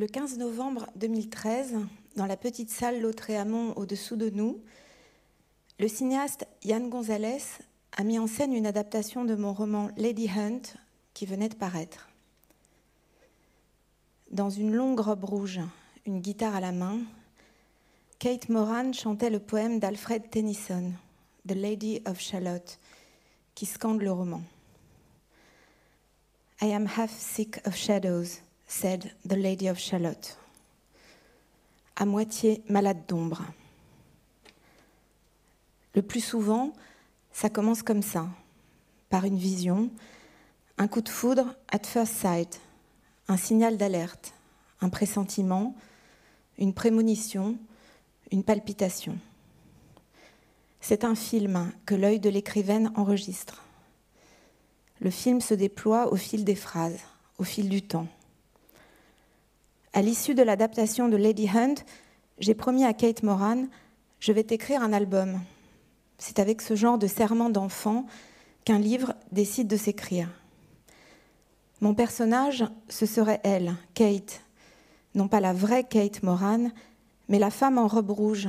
Le 15 novembre 2013, dans la petite salle Lautréamont au-dessous de nous, le cinéaste Yann Gonzalez a mis en scène une adaptation de mon roman Lady Hunt qui venait de paraître. Dans une longue robe rouge, une guitare à la main, Kate Moran chantait le poème d'Alfred Tennyson, The Lady of Shalott, qui scande le roman. I am half sick of shadows, said the Lady of Shalott. À moitié malade d'ombre. Le plus souvent, ça commence comme ça, par une vision, un coup de foudre at first sight, un signal d'alerte, un pressentiment, une prémonition, une palpitation. C'est un film que l'œil de l'écrivaine enregistre. Le film se déploie au fil des phrases, au fil du temps. À l'issue de l'adaptation de Lady Hunt, j'ai promis à Kate Moran, je vais t'écrire un album. C'est avec ce genre de serment d'enfant qu'un livre décide de s'écrire. Mon personnage, ce serait elle, Kate, non pas la vraie Kate Moran, mais la femme en robe rouge,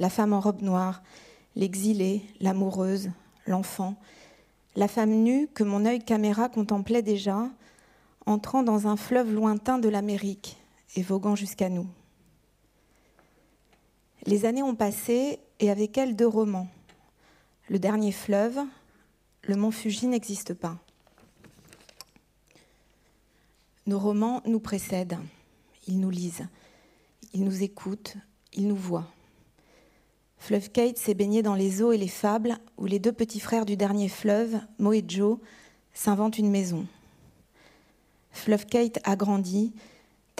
la femme en robe noire, l'exilée, l'amoureuse, l'enfant, la femme nue que mon œil caméra contemplait déjà, entrant dans un fleuve lointain de l'Amérique et voguant jusqu'à nous. Les années ont passé et avec elles deux romans. Le dernier fleuve, le mont Fuji n'existe pas. Nos romans nous précèdent, ils nous lisent, ils nous écoutent, ils nous voient. Fleuve Kate s'est baigné dans les eaux et les fables où les deux petits frères du dernier fleuve, Mo et Joe, s'inventent une maison. Fleuve Kate a grandi,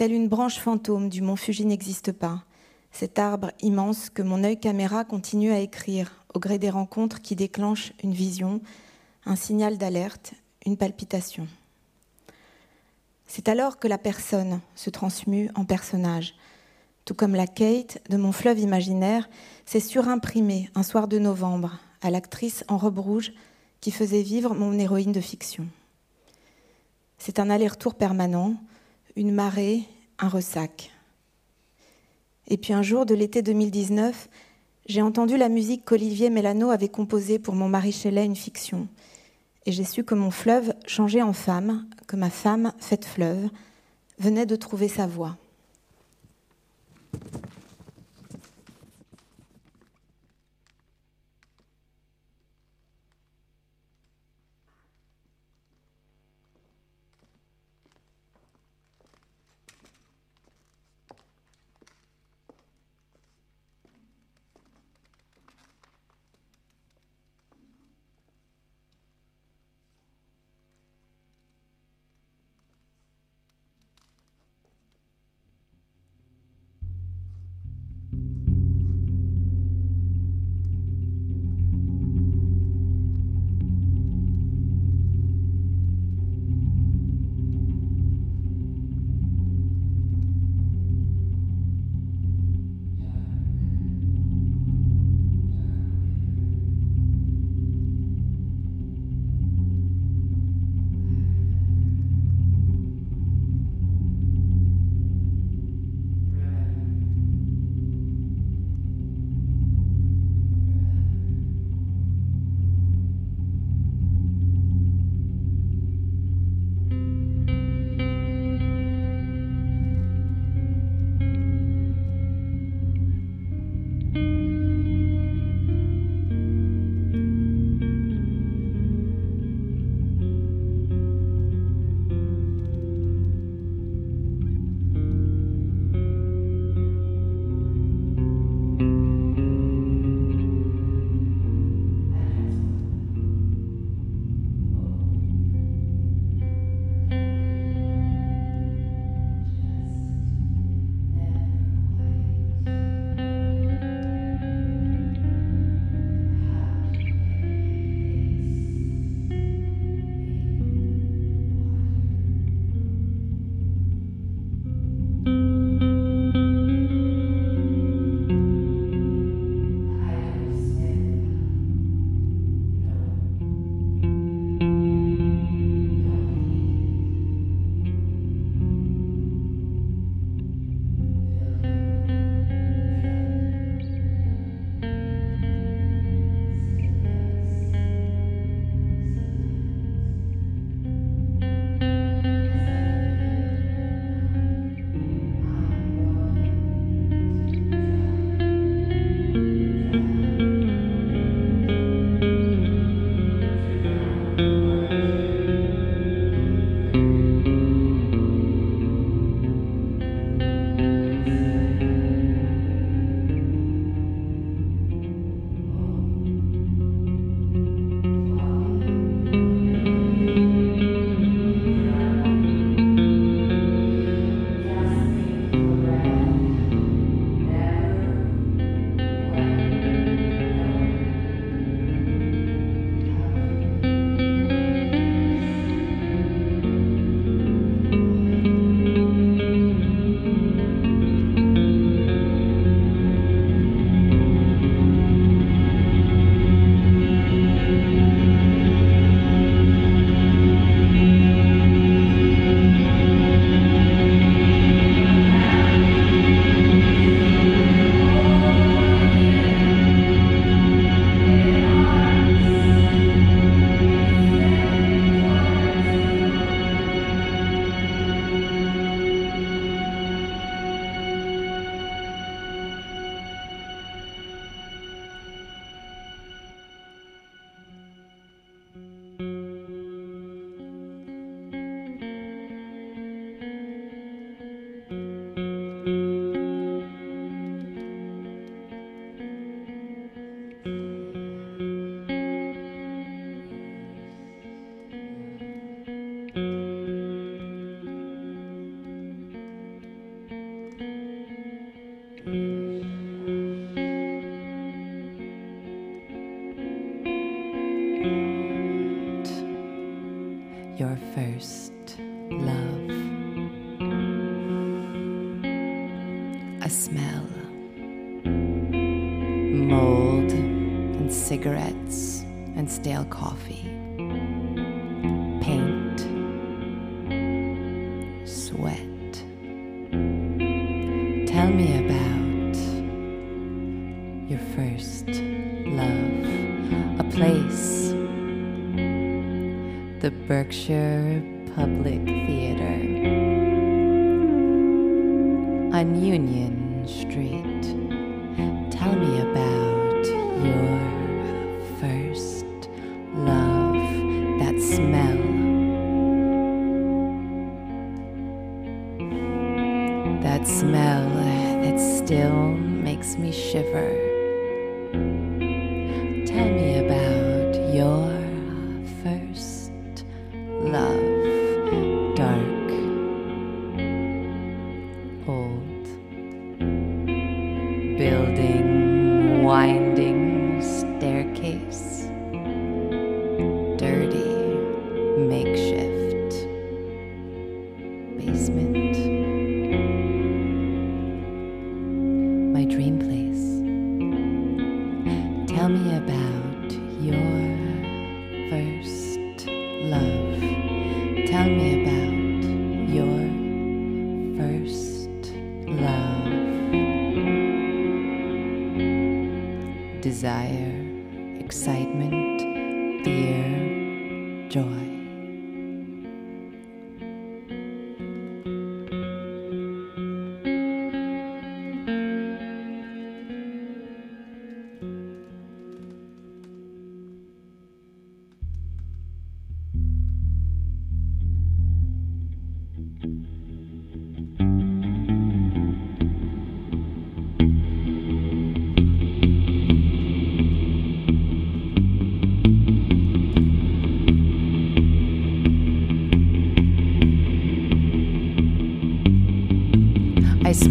telle une branche fantôme du mont Fuji n'existe pas, cet arbre immense que mon œil caméra continue à écrire au gré des rencontres qui déclenchent une vision, un signal d'alerte, une palpitation. C'est alors que la personne se transmue en personnage, tout comme la Kate de mon fleuve imaginaire s'est surimprimée un soir de novembre à l'actrice en robe rouge qui faisait vivre mon héroïne de fiction. C'est un aller-retour permanent, une marée, un ressac. Et puis un jour de l'été 2019, j'ai entendu la musique qu'Olivier Mélano avait composée pour mon mari Shelley, une fiction. Et j'ai su que mon fleuve changeait en femme, que ma femme, faite fleuve, venait de trouver sa voix. Tell me about your first love, a place the Berkshire Public Theater on Union Street.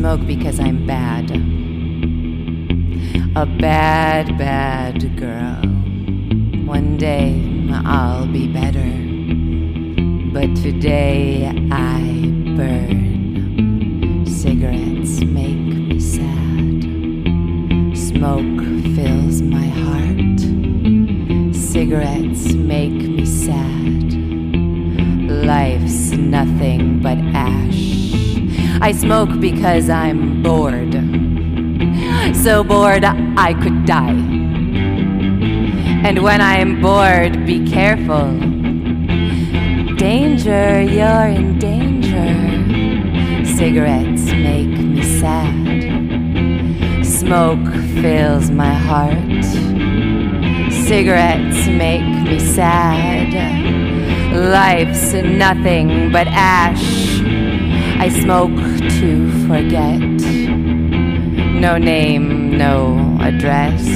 Smoke because I'm bad. A bad, bad girl. One day I'll be better. But today I burn. Cigarettes make me sad. Smoke fills my heart. Cigarettes make me sad. Life's nothing but. I smoke because I'm bored. So bored I could die. And when I'm bored, be careful. Danger, you're in danger. Cigarettes make me sad. Smoke fills my heart. Cigarettes make me sad. Life's nothing but ash. Smoke to forget. No name, no address.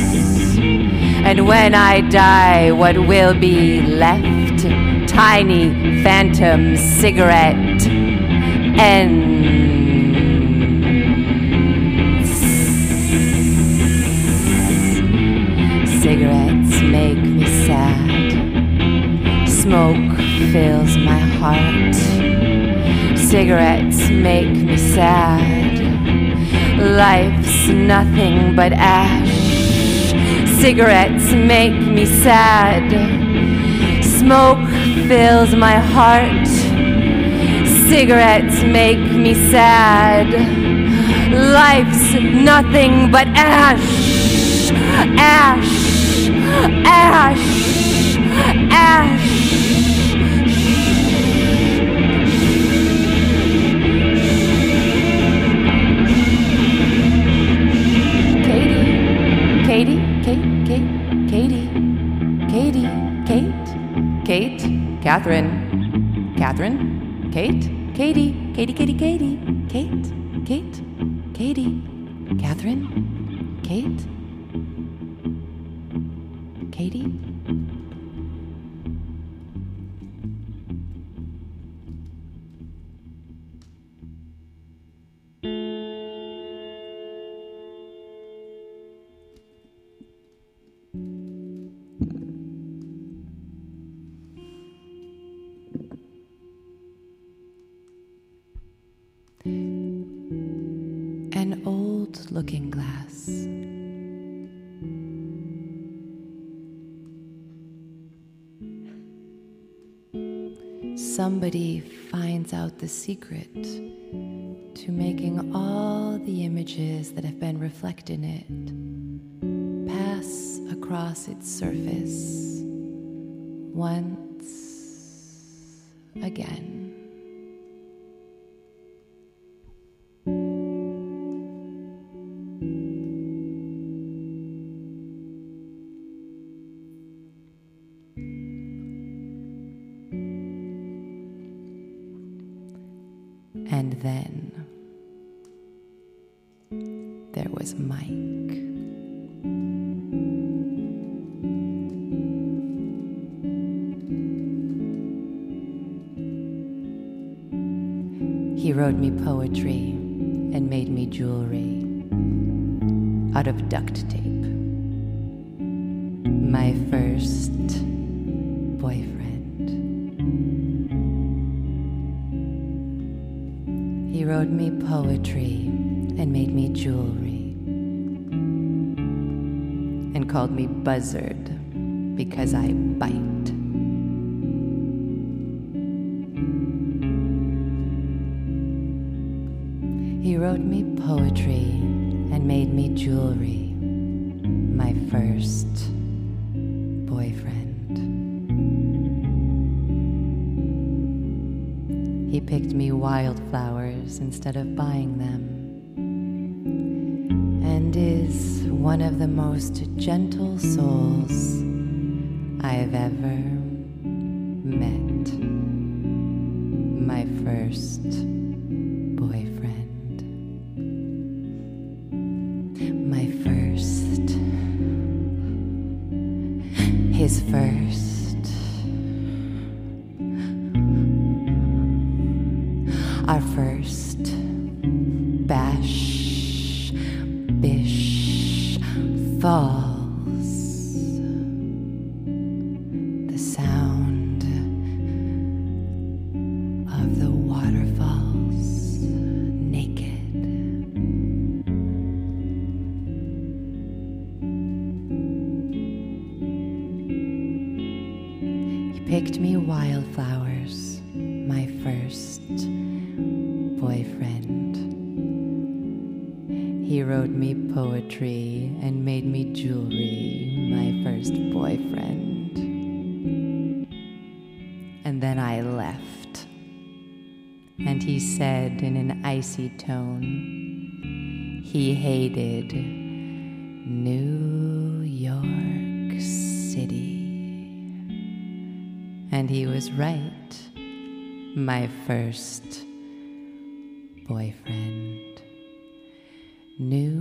And when I die, what will be left? Tiny phantom cigarette ends. Cigarettes make me sad. Smoke fills my heart. Cigarettes make me sad. Life's nothing but ash. Cigarettes make me sad. Smoke fills my heart. Cigarettes make me sad. Life's nothing but ash. Ash. Ash. Ash. Catherine, Catherine, Kate, Katie, Katie, Katie, Katie, Kate, the secret to making all the images that have been reflected in it pass across its surface once again. He wrote me poetry and made me jewelry and called me buzzard because I bite. He wrote me poetry and made me jewelry, my first picked me wildflowers instead of buying them, and is one of the most gentle souls I've ever boyfriend. He wrote me poetry and made me jewelry, my first boyfriend. And then I left. And he said in an icy tone, he hated New York City. And he was right, my first boyfriend. New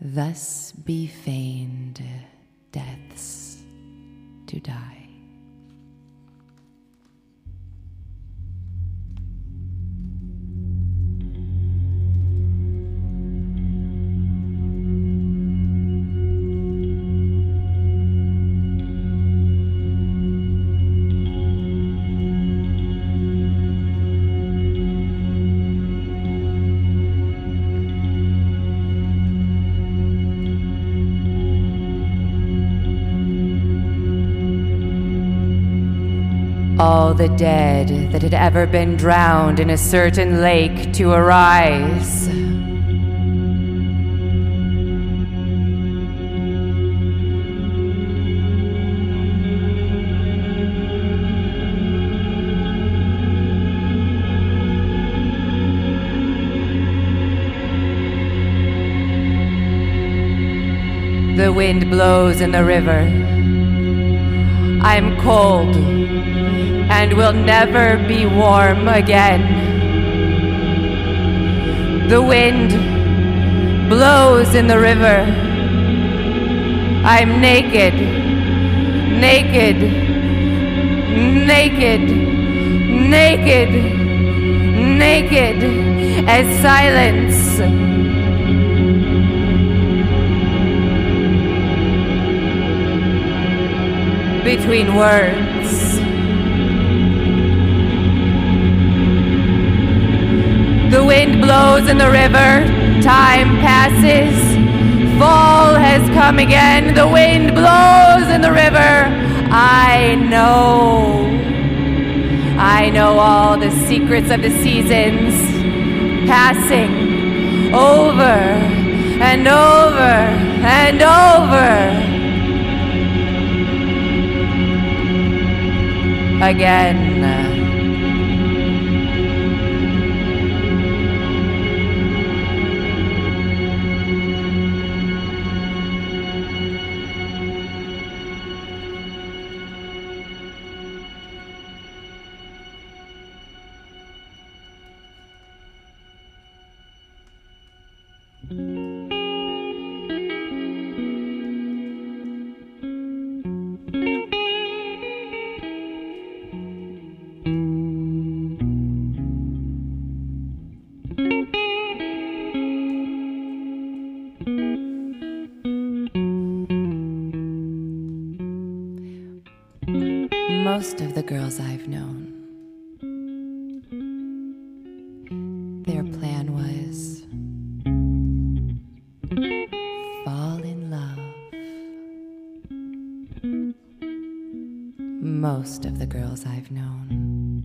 Thus be feigned deaths to die. the dead that had ever been drowned in a certain lake to arise. The wind blows in the river. I'm cold and will never be warm again. The wind blows in the river. I'm naked, naked, naked, naked, naked as silence. between words. Wind blows in the river, time passes, fall has come again. The wind blows in the river. I know, I know all the secrets of the seasons, passing over and over and over. again. Fall in love. Most of the girls I've known.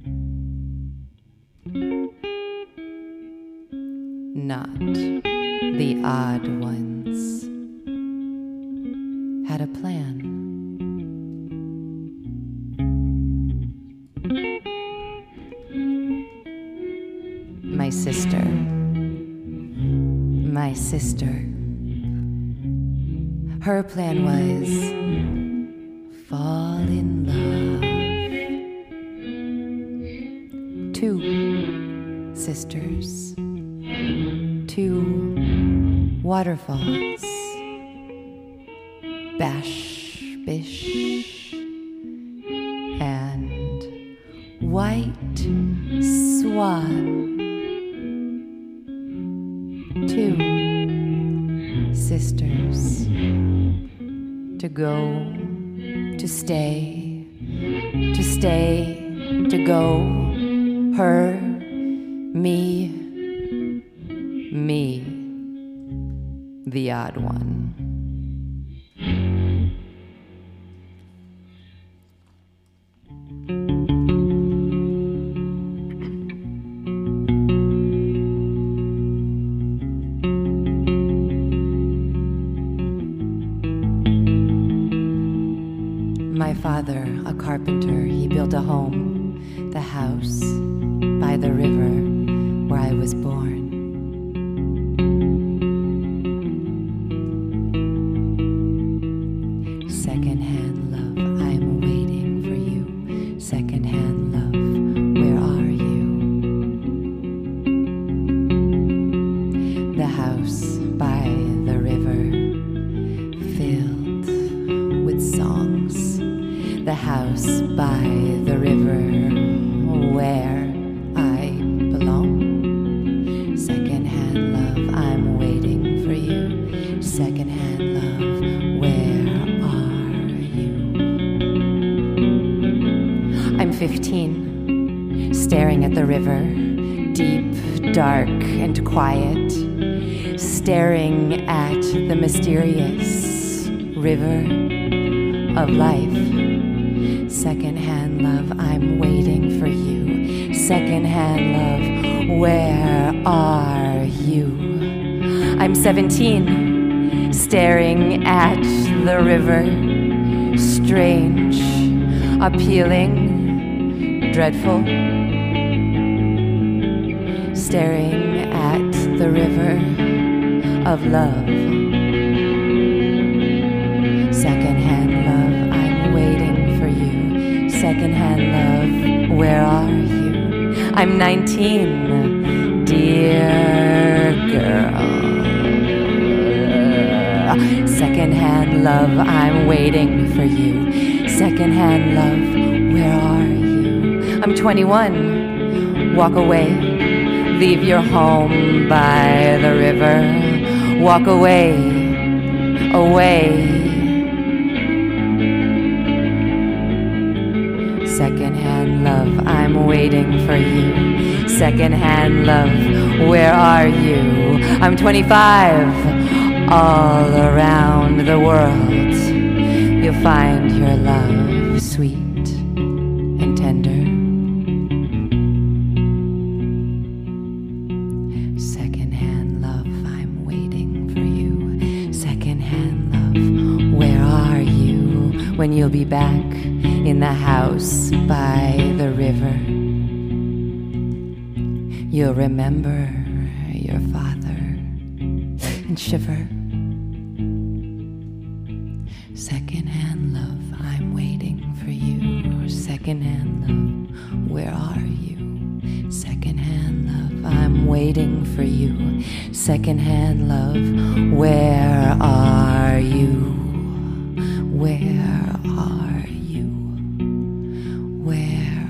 Not the odd ones waterfalls. Carpenter, he built a home, the house by the river where I was born. 17, staring at the river. Strange, appealing, dreadful. Staring at the river of love. Secondhand love, I'm waiting for you. Secondhand love, where are you? I'm 19, dear girl. Secondhand love, I'm waiting for you. Secondhand love, where are you? I'm 21, walk away. Leave your home by the river. Walk away, away. Secondhand love, I'm waiting for you. Secondhand love, where are you? I'm 25, all around the world. You'll find your love sweet and tender. Secondhand love, I'm waiting for you. Secondhand love, where are you when you'll be back in the house by the river? You'll remember shiver. Secondhand love, I'm waiting for you. Secondhand love, where are you? Secondhand love, I'm waiting for you. Secondhand love, where are you? Where are you? Where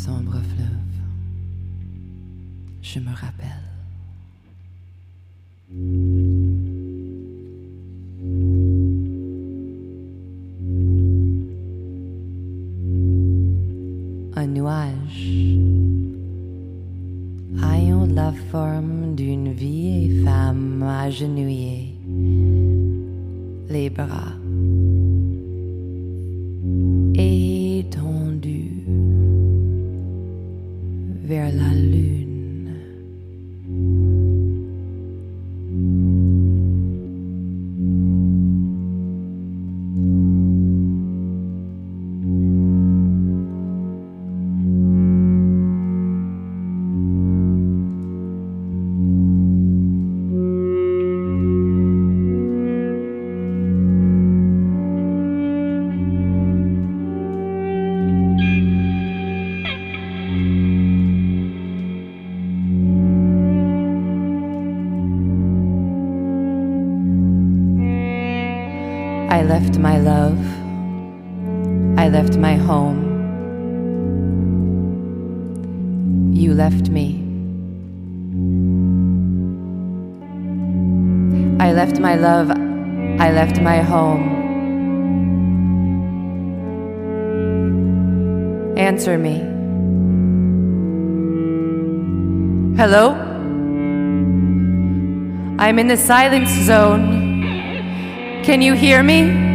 sombre, fleuve. Je me rappelle. Left my love. I left my home. You left me. I left my love. I left my home. Answer me. Hello? I'm in the silence zone. Can you hear me?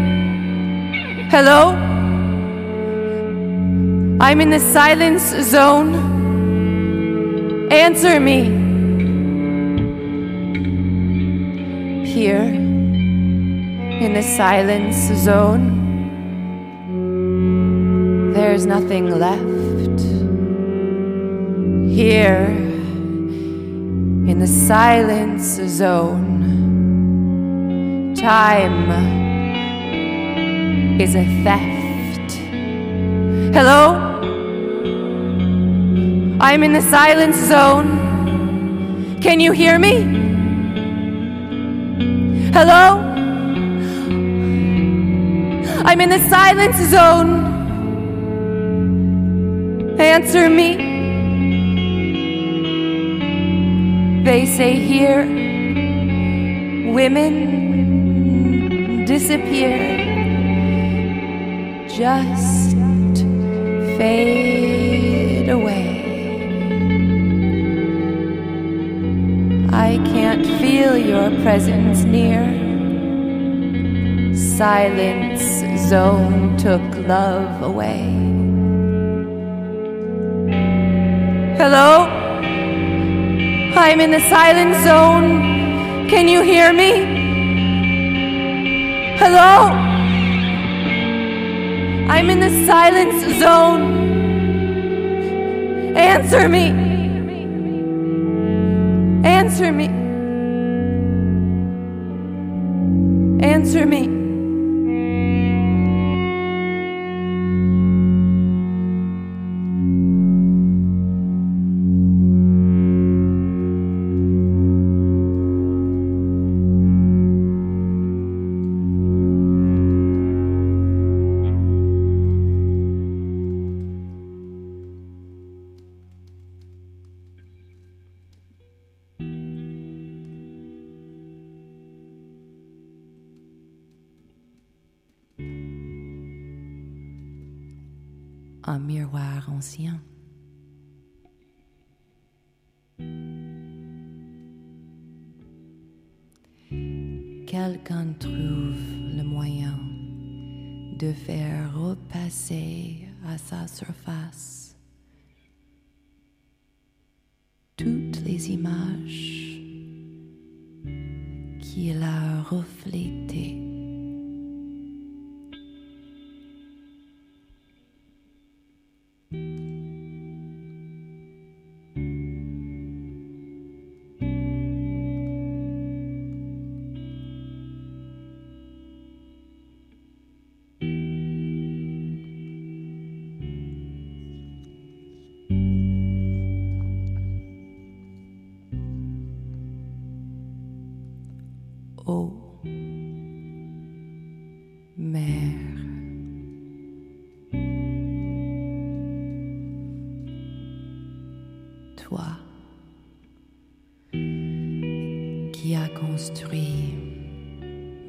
Hello? I'm in the silence zone. Answer me. Here, in the silence zone, there's nothing left. Here, in the silence zone, time is a theft. Hello? I'm in the silence zone. Can you hear me? Hello? I'm in the silence zone. Answer me. They say here, women disappear just fade away. I can't feel your presence near. Silence zone took love away. Hello? I'm in the silent zone. Can you hear me? Hello? I'm in the silence zone. Answer me. Answer me. Quelqu'un trouve le moyen de faire repasser à sa surface toutes les images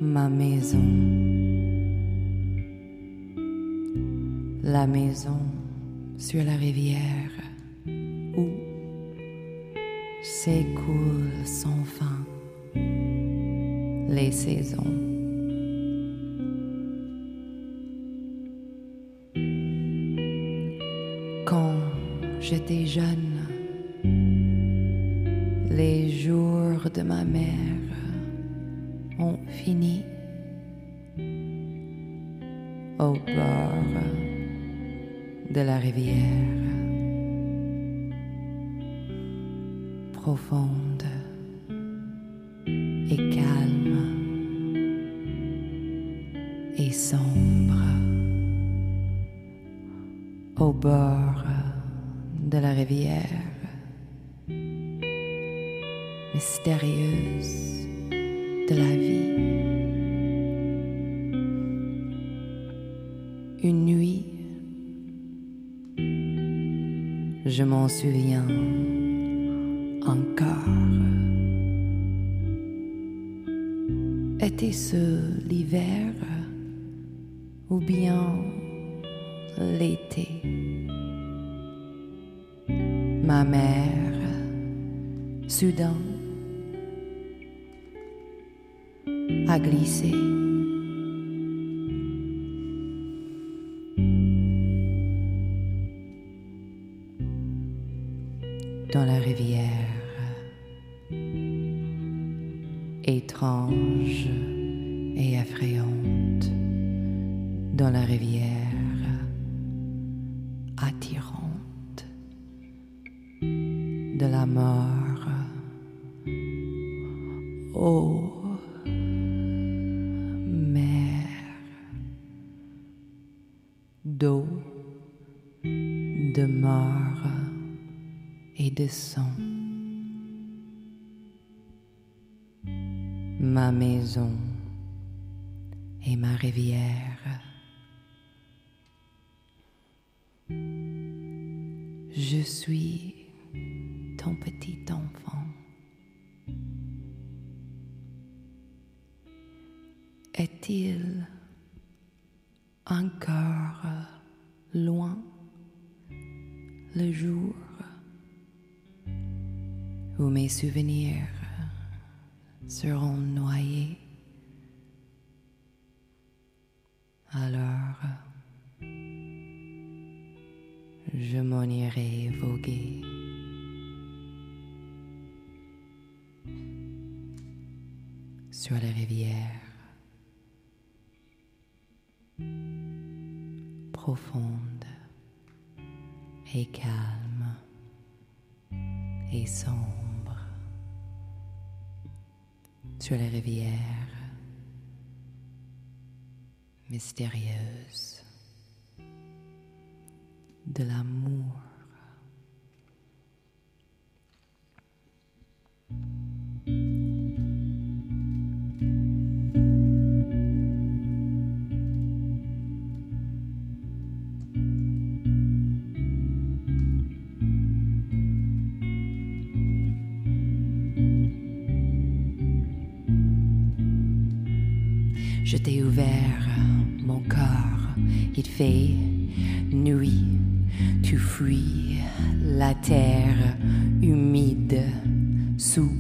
ma maison, la maison sur la rivière où s'écoule sans fin les saisons. Quand j'étais jeune, les jours de ma mère au bord de la rivière. Profonde a glissé. Dans la rivière étrange et effrayante dans la rivière souvenirs seront noyés. Alors, je m'en irai voguer. sur les rivières profondes et calmes et sombres sur les rivières mystérieuses de l'amour. Fait nuit, tu fuis la terre humide sous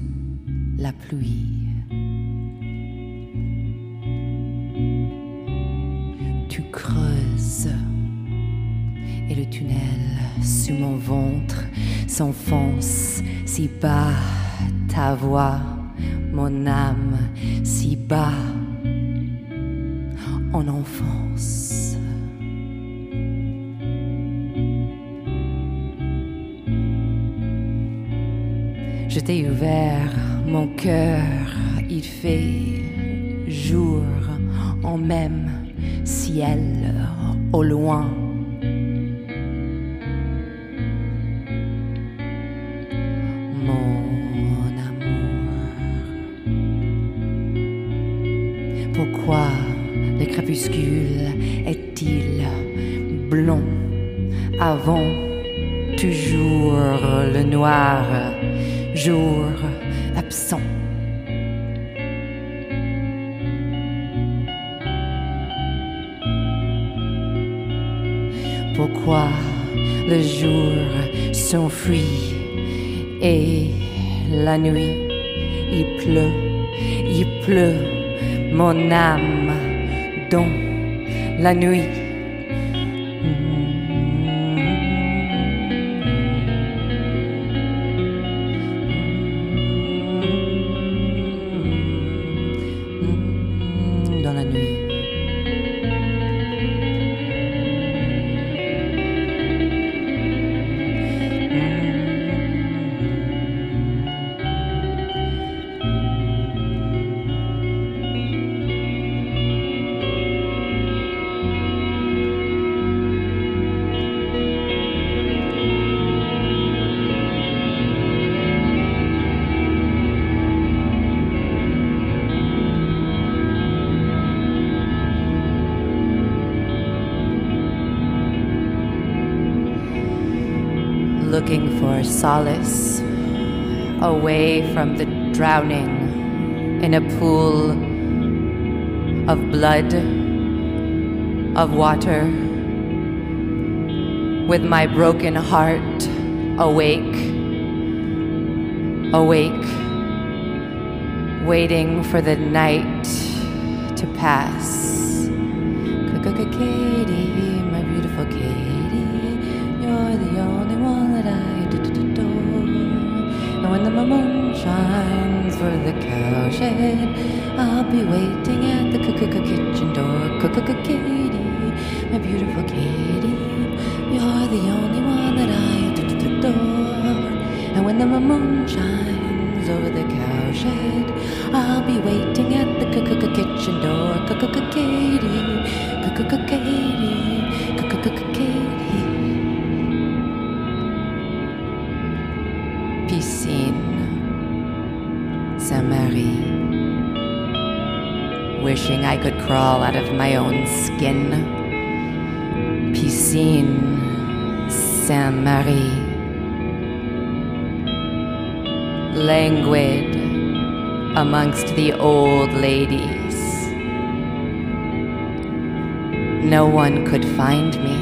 la pluie. Tu creuses et le tunnel sous mon ventre s'enfonce si bas, ta voix, mon âme si bas en enfance. Ouvert mon cœur, il fait jour en même ciel au loin. Mon amour, pourquoi le crépuscule est-il blond avant toujours le noir? Jour absent Pourquoi le jour s'enfuit et la nuit il pleut, il pleut mon âme dans la nuit? Looking for solace away from the drowning in a pool of blood, of water, with my broken heart awake, awake, waiting for the night to pass. Katie, when the moon shines for the cowshed, I'll be waiting at the kitchen door. Katie, my beautiful Katie, you're the only one that I adore. And when the moon shines over the cowshed, I'll be waiting at the kitchen door. Katie, Katie, Wishing I could crawl out of my own skin. Piscine, Saint Merri. Languid amongst the old ladies. No one could find me.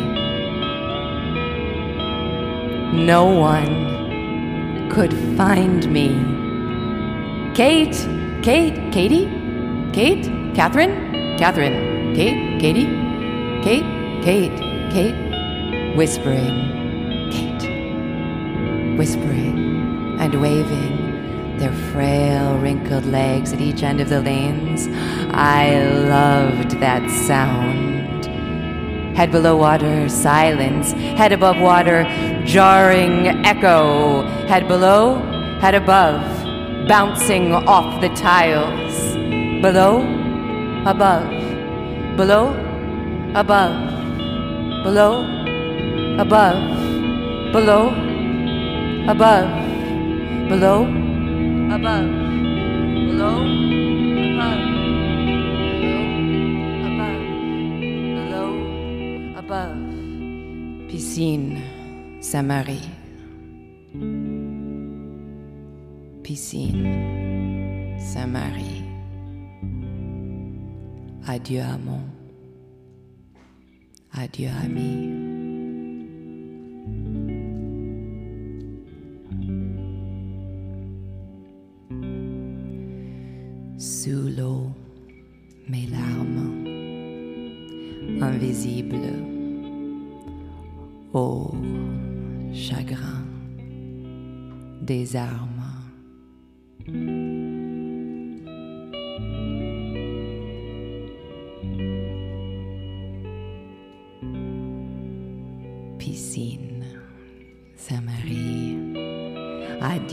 no one could find me. Kate, Kate, Katie, Kate, Catherine, Catherine, Kate, Katie, Kate, Kate, Kate, whispering, Kate, whispering and waving their frail, wrinkled legs at each end of the lanes. I loved that sound. Head below water, silence. Head above water, jarring echo. Head below, head above, bouncing off the tiles. Below, above. Below, above. Below, above. Below, above. Below, above. Below, above. Below, above. Below piscine, Saint-Merri. Piscine, Saint-Merri. Adieu, amant. Adieu, ami. Sous l'eau, mes larmes, invisibles Ô chagrin des armes.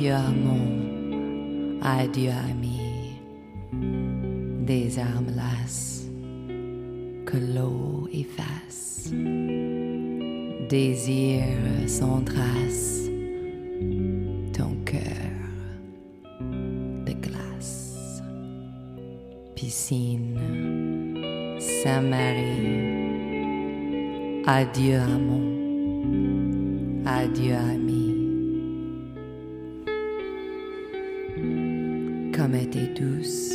Adieu mon, adieu ami, des armes lasses que l'eau efface. Désir sans trace, ton cœur de glace, piscine, Saint-Marie, adieu amant, adieu ami. Était douce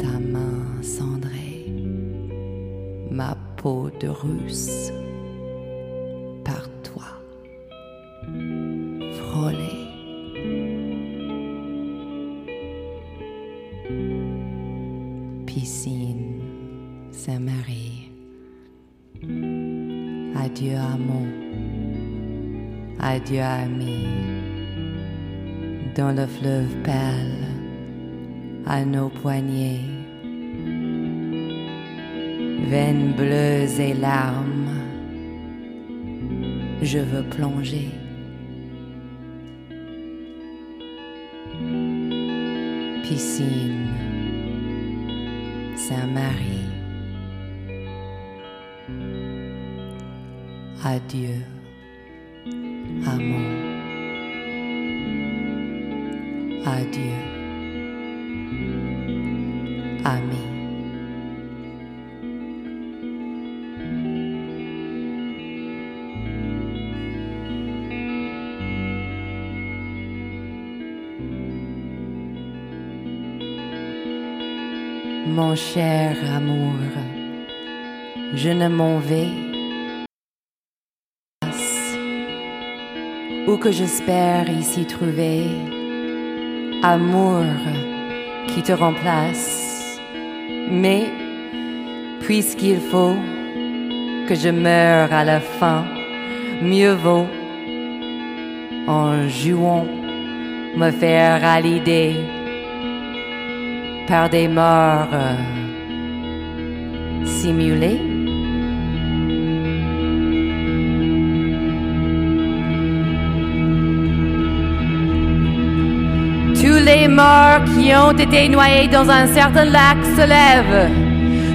ta main cendrée, ma peau de russe à nos poignets, veines bleues et larmes, je veux plonger. Piscine, Saint-Marie, adieu. Amour. Adieu. Mon cher amour, je ne m'en vais ou que j'espère ici trouver amour qui te remplace. Mais puisqu'il faut que je meure à la fin, mieux vaut en jouant me faire à par des morts simulés. Morts qui ont été noyés dans un certain lac se lèvent.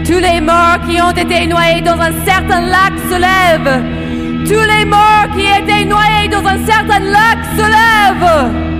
Tous les morts qui ont été noyés dans un certain lac se lèvent. Tous les morts qui étaient noyés dans un certain lac se lèvent.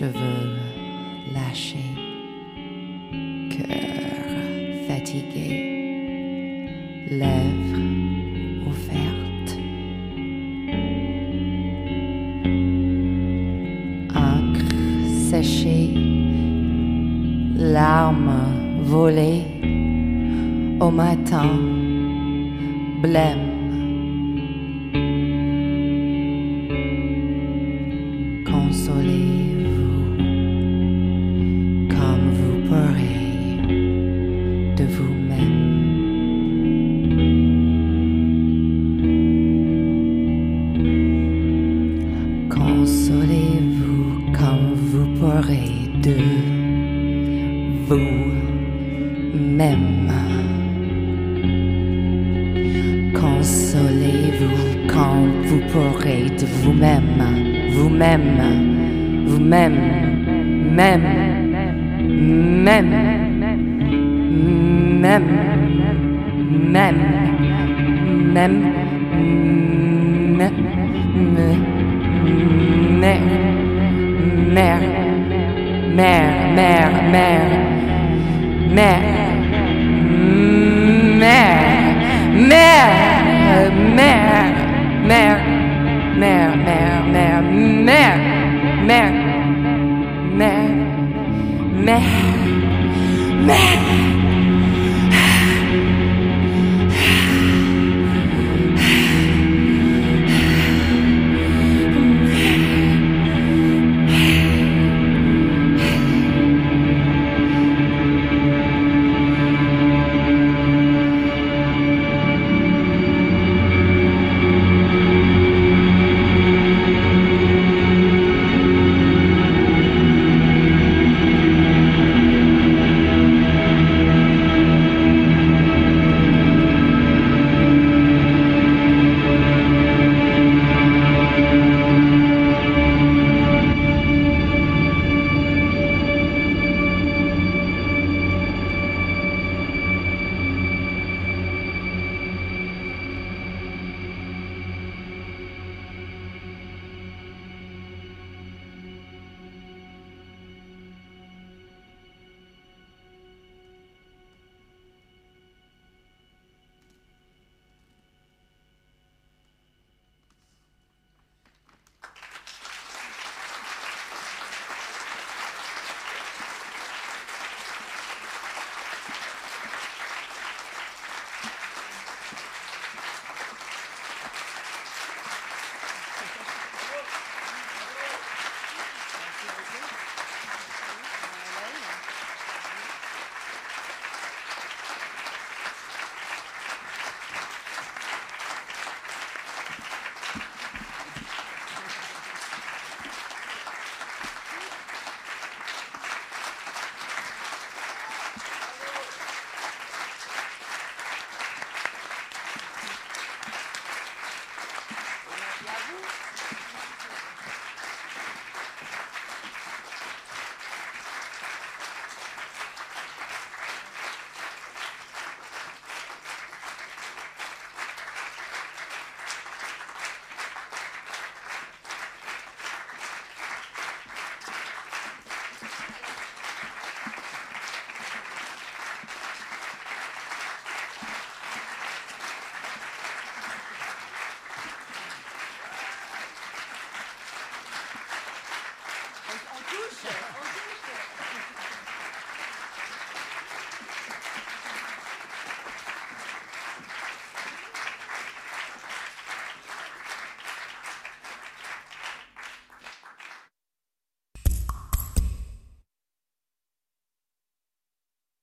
cheveux. mare, mare, mare, mare, mare, mare, mare, mare, mare, mare, mare.